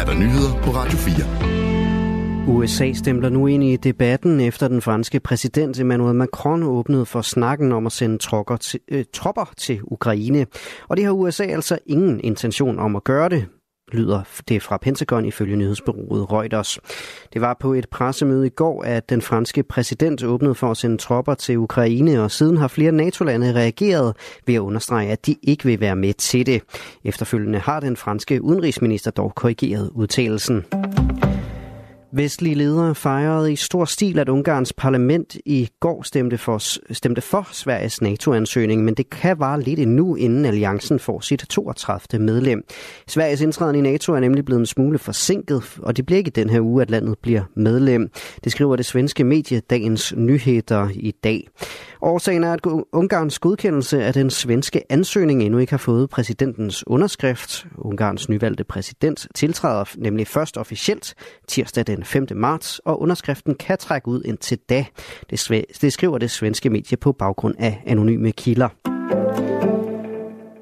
er der nyheder på Radio 4. USA stempler nu ind i debatten efter den franske præsident Emmanuel Macron åbnede for snakken om at sende til, øh, tropper til Ukraine. Og det har USA altså ingen intention om at gøre det lyder det fra Pentagon ifølge nyhedsbureauet Reuters. Det var på et pressemøde i går, at den franske præsident åbnede for at sende tropper til Ukraine, og siden har flere NATO-lande reageret ved at understrege, at de ikke vil være med til det. Efterfølgende har den franske udenrigsminister dog korrigeret udtalelsen. Vestlige ledere fejrede i stor stil, at Ungarns parlament i går stemte for, stemte for Sveriges NATO-ansøgning, men det kan vare lidt endnu, inden alliancen får sit 32. medlem. Sveriges indtræden i NATO er nemlig blevet en smule forsinket, og det bliver ikke den her uge, at landet bliver medlem. Det skriver det svenske medie Dagens Nyheder i dag. Årsagen er, at Ungarns godkendelse af den svenske ansøgning endnu ikke har fået præsidentens underskrift. Ungarns nyvalgte præsident tiltræder nemlig først officielt tirsdag den 5. marts, og underskriften kan trække ud indtil da. Det skriver det svenske medie på baggrund af anonyme kilder.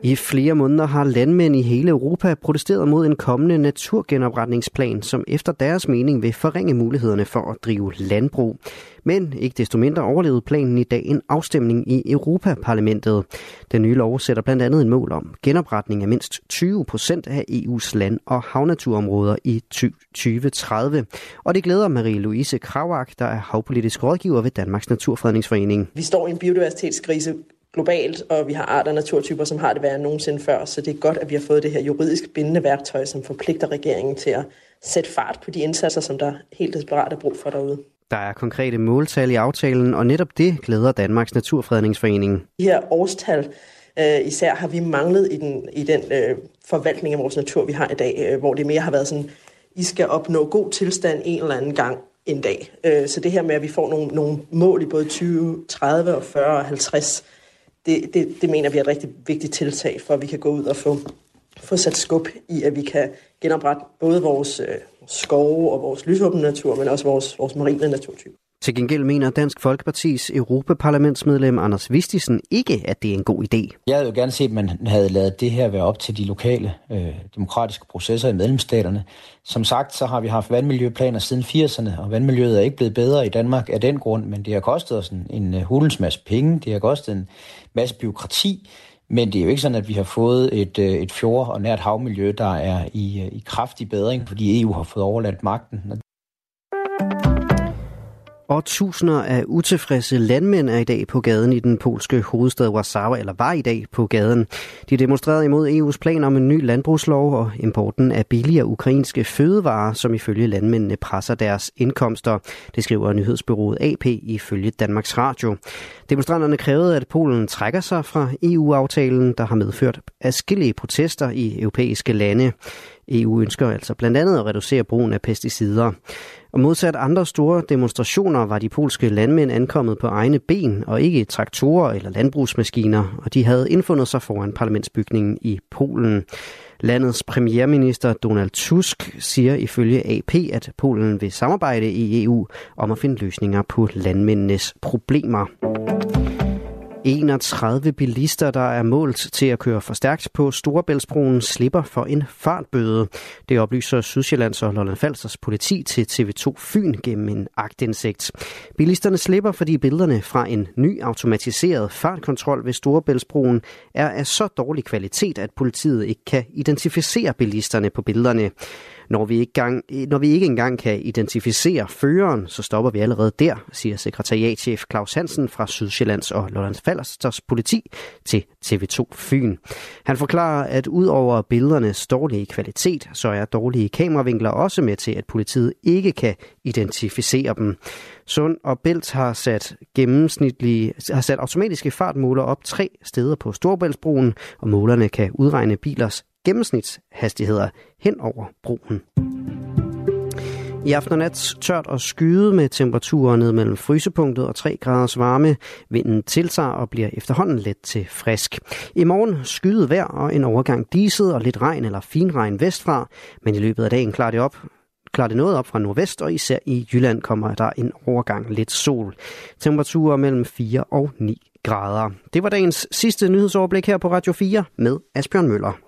I flere måneder har landmænd i hele Europa protesteret mod en kommende naturgenopretningsplan, som efter deres mening vil forringe mulighederne for at drive landbrug. Men ikke desto mindre overlevede planen i dag en afstemning i Europaparlamentet. Den nye lov sætter blandt andet en mål om genopretning af mindst 20 procent af EU's land- og havnaturområder i 2030. Og det glæder Marie-Louise Kravak, der er havpolitisk rådgiver ved Danmarks Naturfredningsforening. Vi står i en biodiversitetskrise globalt, og vi har arter og naturtyper, som har det værre end nogensinde før. Så det er godt, at vi har fået det her juridisk bindende værktøj, som forpligter regeringen til at sætte fart på de indsatser, som der helt desperat er brug for derude. Der er konkrete måltal i aftalen, og netop det glæder Danmarks Naturfredningsforening. De her årstal øh, især har vi manglet i den, i den øh, forvaltning af vores natur, vi har i dag, øh, hvor det mere har været sådan, I skal opnå god tilstand en eller anden gang en dag. Øh, så det her med, at vi får nogle, nogle mål i både 20, 30 og 40 og 50, det, det, det mener vi er et rigtig vigtigt tiltag, for at vi kan gå ud og få, få sat skub i, at vi kan genoprette både vores øh, skove og vores lysåbne natur, men også vores, vores marine naturtyper. Til gengæld mener Dansk Folkepartis Europaparlamentsmedlem Anders Vistisen ikke, at det er en god idé. Jeg havde jo gerne set, at man havde lavet det her være op til de lokale øh, demokratiske processer i medlemsstaterne. Som sagt, så har vi haft vandmiljøplaner siden 80'erne, og vandmiljøet er ikke blevet bedre i Danmark af den grund, men det har kostet os en, en øh, hulens masse penge, det har kostet en masse byråkrati, men det er jo ikke sådan, at vi har fået et, øh, et fjord- og nært havmiljø, der er i, øh, i kraftig bedring, fordi EU har fået overladt magten og tusinder af utilfredse landmænd er i dag på gaden i den polske hovedstad Warszawa, eller var i dag på gaden. De demonstrerede imod EU's plan om en ny landbrugslov og importen af billigere ukrainske fødevarer, som ifølge landmændene presser deres indkomster. Det skriver nyhedsbyrået AP ifølge Danmarks Radio. Demonstranterne krævede, at Polen trækker sig fra EU-aftalen, der har medført afskillige protester i europæiske lande. EU ønsker altså blandt andet at reducere brugen af pesticider. Og modsat andre store demonstrationer var de polske landmænd ankommet på egne ben og ikke traktorer eller landbrugsmaskiner, og de havde indfundet sig foran parlamentsbygningen i Polen. Landets premierminister Donald Tusk siger ifølge AP, at Polen vil samarbejde i EU om at finde løsninger på landmændenes problemer. 31 bilister, der er målt til at køre for stærkt på Storebæltsbroen, slipper for en fartbøde. Det oplyser Sydsjællands og Lolland Falsters politi til TV2 Fyn gennem en agtindsigt. Bilisterne slipper, fordi billederne fra en ny automatiseret fartkontrol ved Storebæltsbroen er af så dårlig kvalitet, at politiet ikke kan identificere bilisterne på billederne. Når vi, ikke gang, når vi ikke engang kan identificere føreren, så stopper vi allerede der, siger sekretariatchef Claus Hansen fra Sydsjællands og Lollands Falsters politi til TV2 Fyn. Han forklarer, at udover billedernes dårlige kvalitet, så er dårlige kameravinkler også med til, at politiet ikke kan identificere dem. Sund og Bælt har sat gennemsnitlige, har sat automatiske fartmåler op tre steder på Storbæltsbroen, og målerne kan udregne bilers gennemsnitshastigheder hen over broen. I aften og nat tørt og skyde med temperaturer ned mellem frysepunktet og 3 graders varme. Vinden tiltager og bliver efterhånden let til frisk. I morgen skyet vejr og en overgang diset og lidt regn eller finregn vestfra, men i løbet af dagen klarer det op klarer det noget op fra nordvest, og især i Jylland kommer der en overgang lidt sol. Temperaturer mellem 4 og 9 grader. Det var dagens sidste nyhedsoverblik her på Radio 4 med Asbjørn Møller.